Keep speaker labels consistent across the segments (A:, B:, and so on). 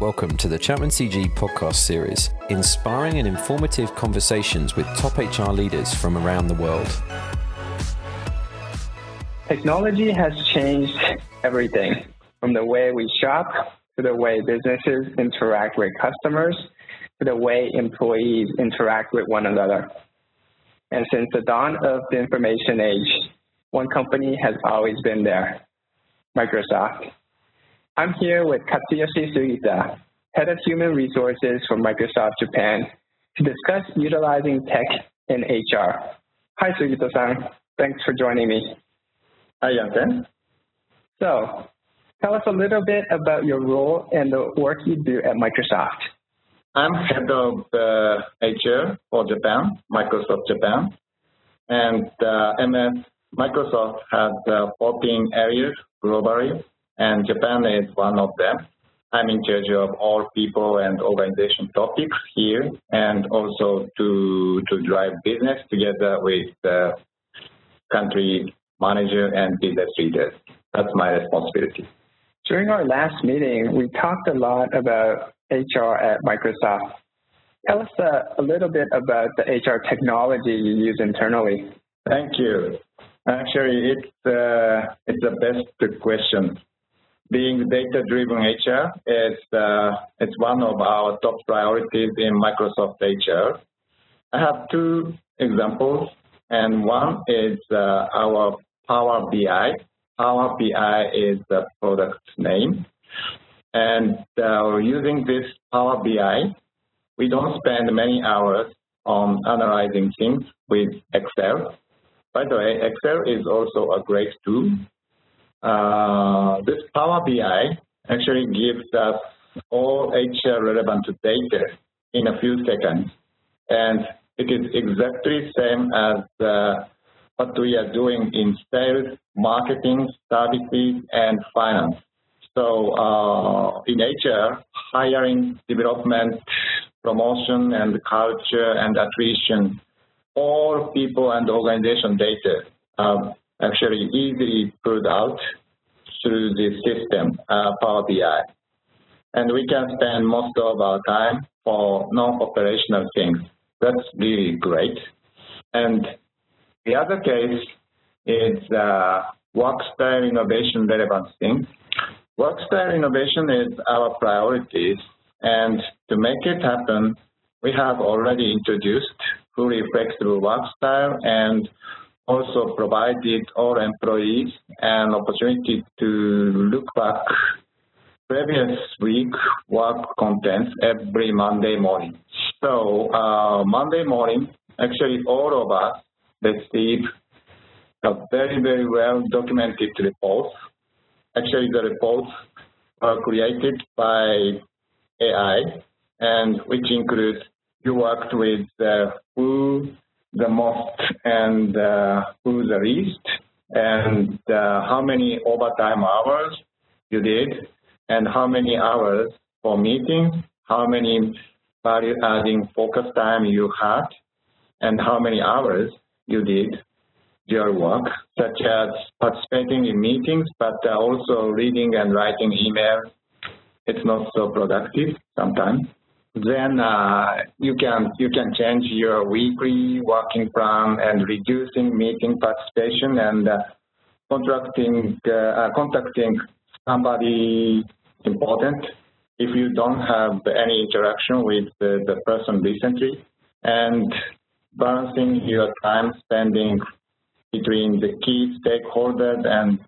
A: Welcome to the Chapman CG podcast series, inspiring and informative conversations with top HR leaders from around the world.
B: Technology has changed everything from the way we shop to the way businesses interact with customers to the way employees interact with one another. And since the dawn of the information age, one company has always been there, Microsoft. I'm here with Katsuyoshi Sugita, Head of Human Resources for Microsoft Japan, to discuss utilizing tech in HR. Hi, Sugita-san. Thanks for joining me.
C: Hi, Yansen.
B: So, tell us a little bit about your role and the work you do at Microsoft.
C: I'm head of uh, HR for Japan, Microsoft Japan. And uh, MS Microsoft has uh, 14 areas globally and Japan is one of them. I'm in charge of all people and organization topics here, and also to to drive business together with the country manager and business leaders. That's my responsibility.
B: During our last meeting, we talked a lot about HR at Microsoft. Tell us uh, a little bit about the HR technology you use internally.
C: Thank you. Actually, it's uh, it's the best question being data-driven HR is uh, it's one of our top priorities in Microsoft HR. I have two examples, and one is uh, our Power BI. Power BI is the product name, and uh, using this Power BI, we don't spend many hours on analyzing things with Excel. By the way, Excel is also a great tool this Power BI actually gives us all HR relevant data in a few seconds. And it is exactly same as uh, what we are doing in sales, marketing, services, and finance. So uh, in HR, hiring, development, promotion, and culture and attrition, all people and organization data are actually easily pulled out through the system, uh, Power BI. And we can spend most of our time for non-operational things. That's really great. And the other case is uh, work style innovation relevant things. Work style innovation is our priorities, and to make it happen, we have already introduced fully flexible work style and also provided all employees an opportunity to look back previous week work contents every Monday morning. So uh, Monday morning, actually all of us receive a very, very well documented reports. Actually, the reports are created by AI, and which includes you worked with uh, who the most and uh, who the least, and uh, how many overtime hours you did, and how many hours for meeting, how many value adding focus time you had, and how many hours you did your work, such as participating in meetings, but uh, also reading and writing emails. It's not so productive sometimes then uh, you can you can change your weekly working plan and reducing meeting participation and uh, contracting uh, uh, contacting somebody important if you don't have any interaction with the, the person recently and balancing your time spending between the key stakeholders and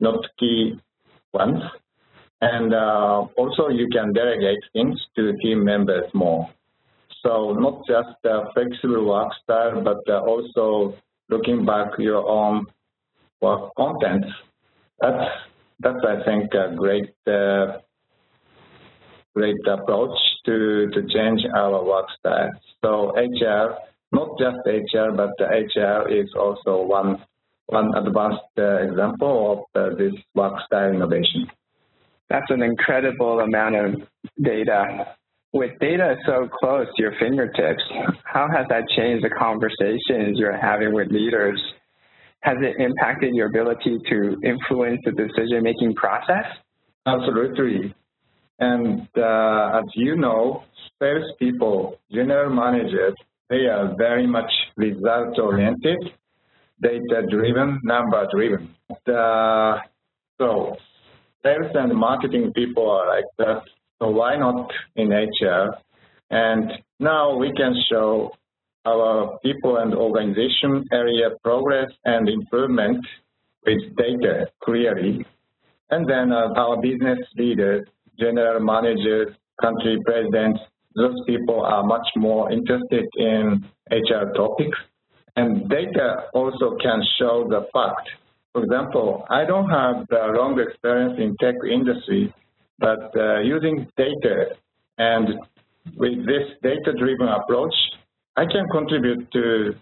C: not key ones and uh, also you can delegate things to team members more. So not just a flexible work style, but uh, also looking back your own work content. That's, that's I think, a great, uh, great approach to, to change our work style. So HR, not just HR, but HR is also one, one advanced uh, example of uh, this work style innovation.
B: That's an incredible amount of data. With data so close to your fingertips, how has that changed the conversations you're having with leaders? Has it impacted your ability to influence the decision-making process?
C: Absolutely. And uh, as you know, salespeople, general managers, they are very much result-oriented, data-driven, number-driven. Uh, so sales and marketing people are like that. So why not in HR? And now we can show our people and organization area progress and improvement with data clearly. And then uh, our business leaders, general managers, country presidents, those people are much more interested in HR topics. And data also can show the fact. For example, I don't have the long experience in tech industry, but uh, using data and with this data-driven approach, I can contribute to,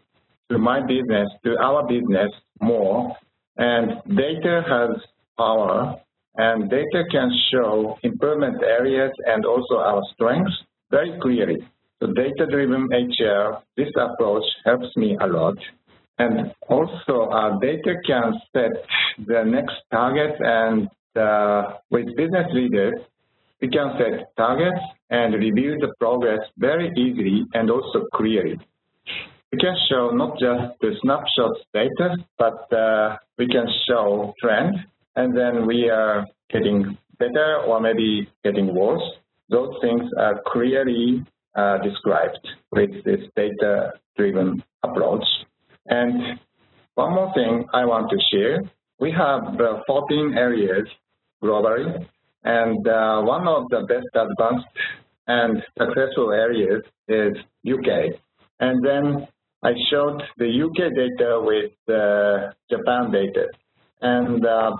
C: to my business, to our business more. And data has power, and data can show improvement areas and also our strengths very clearly. So data-driven HR, this approach helps me a lot. And also, uh, data can set the next targets, and uh, with business leaders, we can set targets and review the progress very easily and also clearly. We can show not just the snapshot status, but uh, we can show trend, and then we are getting better or maybe getting worse. Those things are clearly uh, described with this data-driven approach. And one more thing I want to share. We have uh, 14 areas globally and uh, one of the best advanced and successful areas is UK. And then I showed the UK data with uh, Japan data. And uh,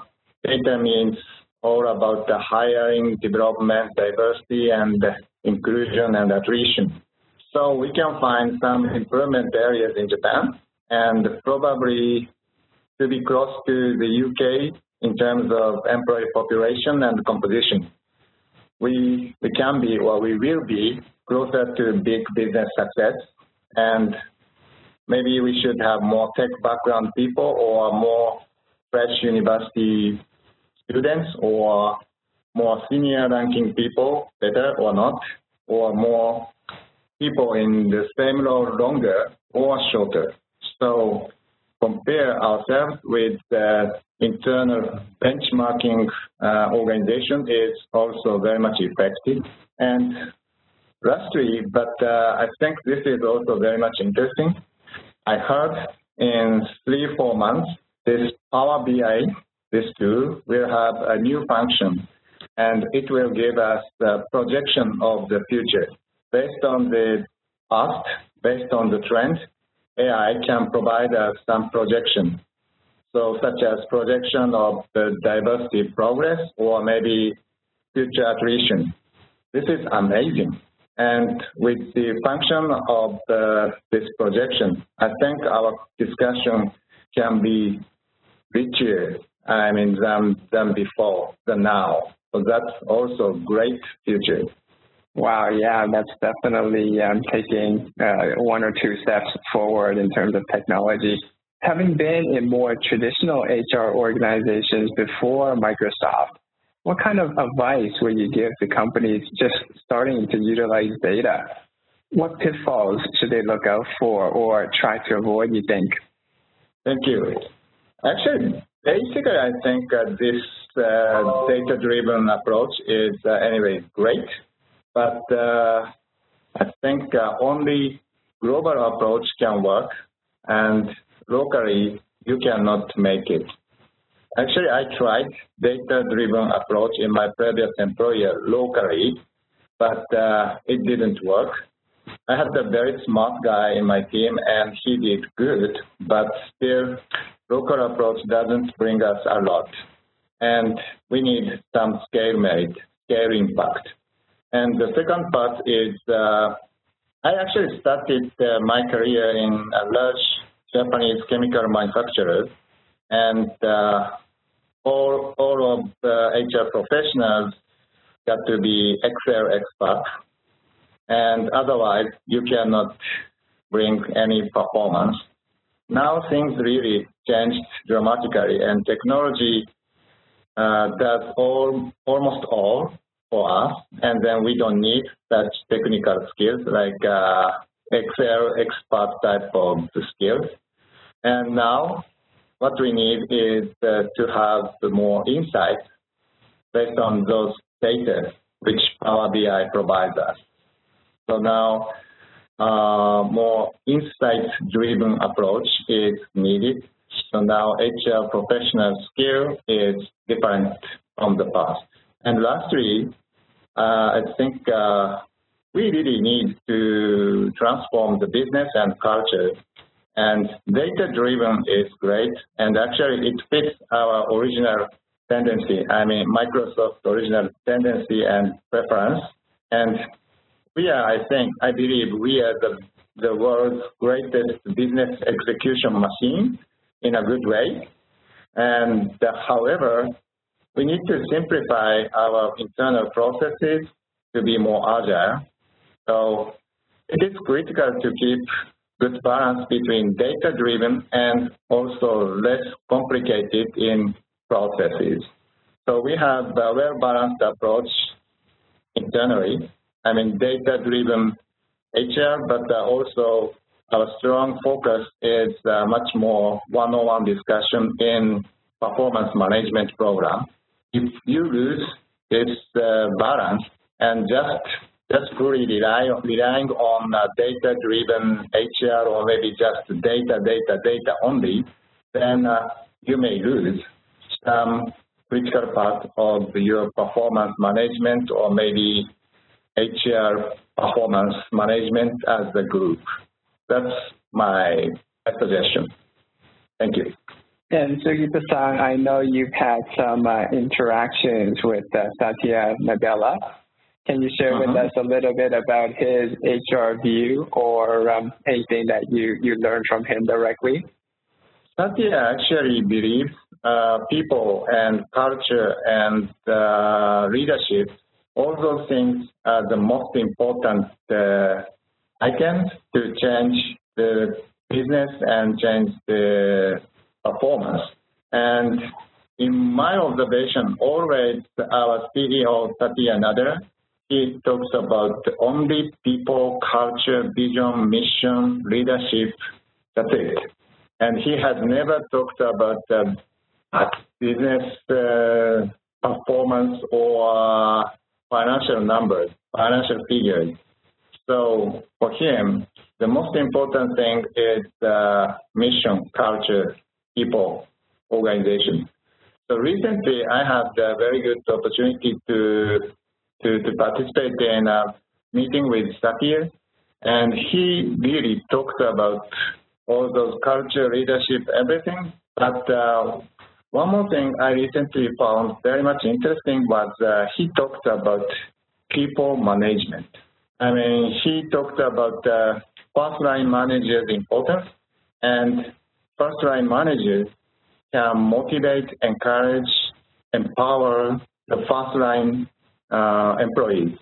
C: data means all about the hiring, development, diversity, and inclusion and attrition. So we can find some improvement areas in Japan and probably to be close to the UK in terms of employee population and composition. We, we can be, or we will be, closer to big business success, and maybe we should have more tech background people or more fresh university students or more senior ranking people, better or not, or more people in the same role longer or shorter. So compare ourselves with the internal benchmarking uh, organization is also very much effective. And lastly, but uh, I think this is also very much interesting, I heard in three, four months, this Power BI, this tool, will have a new function, and it will give us the projection of the future. Based on the past, based on the trend, AI can provide us some projection so such as projection of the diversity progress or maybe future attrition. This is amazing. And with the function of the, this projection, I think our discussion can be richer, I mean, than, than before, than now. So that's also great future.
B: Wow, yeah, that's definitely um, taking uh, one or two steps forward in terms of technology having been in more traditional HR organizations before Microsoft, what kind of advice would you give to companies just starting to utilize data? What pitfalls should they look out for or try to avoid, you think?
C: Thank you. Actually, basically, I think uh, this uh, data-driven approach is uh, anyway great, but uh, I think uh, only global approach can work, and locally, you cannot make it. Actually, I tried data-driven approach in my previous employer locally, but uh, it didn't work. I had a very smart guy in my team, and he did good, but still, local approach doesn't bring us a lot. And we need some scale merit, scale impact. And the second part is, uh, I actually started uh, my career in a large Japanese chemical manufacturers, and uh, all, all of the HR professionals got to be Excel experts, and otherwise you cannot bring any performance. Now things really changed dramatically, and technology uh, does all, almost all for us, and then we don't need such technical skills like uh, Excel expert type of skills. And now what we need is uh, to have more insight based on those data which Power BI provides us. So now uh, more insight-driven approach is needed. So now HR professional skill is different from the past. And lastly, I think uh, we really need to transform the business and culture. And data-driven is great, and actually it fits our original tendency, I mean Microsoft's original tendency and preference. And we are, I think, I believe we are the, the world's greatest business execution machine in a good way. And uh, however, we need to simplify our internal processes to be more agile. So it is critical to keep good balance between data-driven and also less complicated in processes. So we have a well-balanced approach internally. I mean, data-driven HR, but uh, also our strong focus is uh, much more one-on-one discussion in performance management program. If you lose this uh, balance and just just fully rely, relying on uh, data-driven HR or maybe just data, data, data only, then uh, you may lose some critical part of your performance management or maybe HR performance management as a group. That's my suggestion. Thank you.
B: And Sugita-san, I know you've had some uh, interactions with uh, Satya Nadella. Can you share uh -huh. with uh-huh. us a little bit about his HR view or um, anything that you, you learned from him directly?
C: Satya actually believes uh, people and culture and uh, leadership, all those things are the most important uh, items to change the business and change the performance. And in my observation, always our CEO, Satya Nadella, he talks about only people, culture, vision, mission, leadership, that's it. And he has never talked about uh, business uh, performance or uh, financial numbers, financial figures. So for him, the most important thing is the mission, culture, people organization. So recently, I had a very good opportunity to to, to participate in a meeting with Satya, and he really talked about all those culture, leadership, everything. But uh, one more thing I recently found very much interesting was uh, he talked about people management. I mean, he talked about uh, first line managers' importance and first line managers can motivate, encourage, empower the first line uh, employees.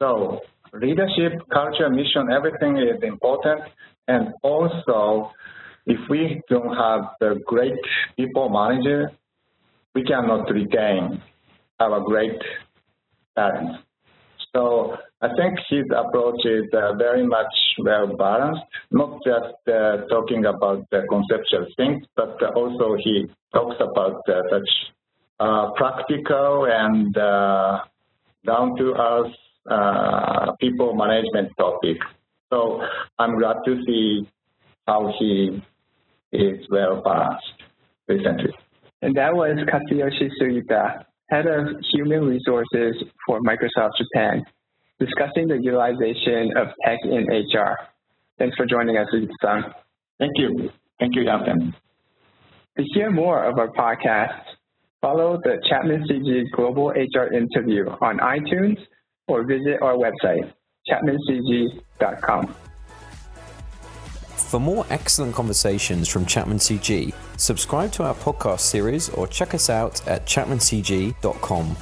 C: So leadership, culture, mission, everything is important. And also, if we don't have the great people manager, we cannot retain our great talents. So I think his approach is uh, very much well balanced, not just uh, talking about the conceptual things, but uh, also he talks about uh, such uh, practical and uh, down to earth people management topics. So I'm glad to see how he is well balanced recently.
B: And that was Katsuyoshi Sugita, Head of Human Resources for Microsoft Japan, discussing the utilization of tech in HR. Thanks for joining us, Sugita-san.
C: Thank you. Thank you, Jonathan.
B: To hear more of our podcast, follow the Chapman CG Global HR Interview on iTunes or visit our website, chapmancg.com.
A: For more excellent conversations from Chapman CG, subscribe to our podcast series or check us out at chapmancg.com.